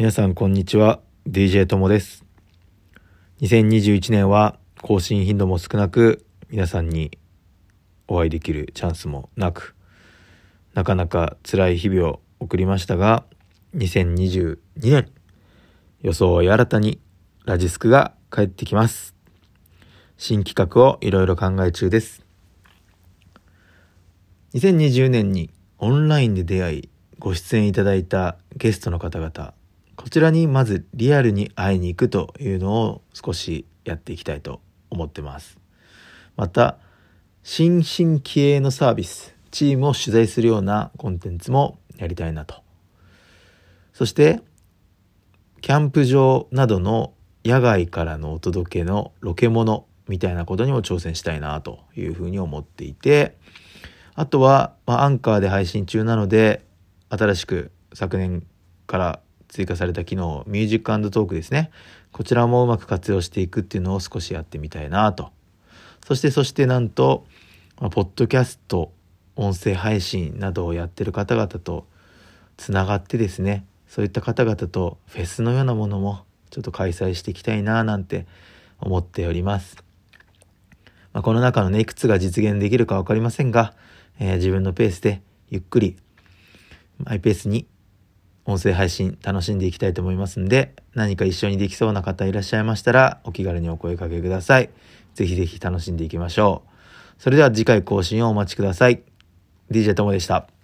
皆さんこんにちは。DJ ともです。2021年は更新頻度も少なく皆さんにお会いできるチャンスもなくなかなか辛い日々を送りましたが2022年装い新たにラジスクが帰ってきます。新企画をいろいろ考え中です。2020年にオンラインで出会いご出演いただいたゲストの方々こちらにまずリアルに会いに行くというのを少しやっていきたいと思ってます。また新進気鋭のサービスチームを取材するようなコンテンツもやりたいなと。そしてキャンプ場などの野外からのお届けのロケモノみたいなことにも挑戦したいなというふうに思っていてあとは、まあ、アンカーで配信中なので新しく昨年から追加された機能ミュージックトークですねこちらもうまく活用していくっていうのを少しやってみたいなとそしてそしてなんと、ポッドキャスト音声配信などをやってる方々とつながってですねそういった方々とフェスのようなものもちょっと開催していきたいななんて思っております。まあ、この中のね、いくつが実現できるか分かりませんが、えー、自分のペースでゆっくりマイペースに音声配信楽しんでいきたいと思いますんで、何か一緒にできそうな方いらっしゃいましたら、お気軽にお声かけください。ぜひぜひ楽しんでいきましょう。それでは次回更新をお待ちください。DJ ともでした。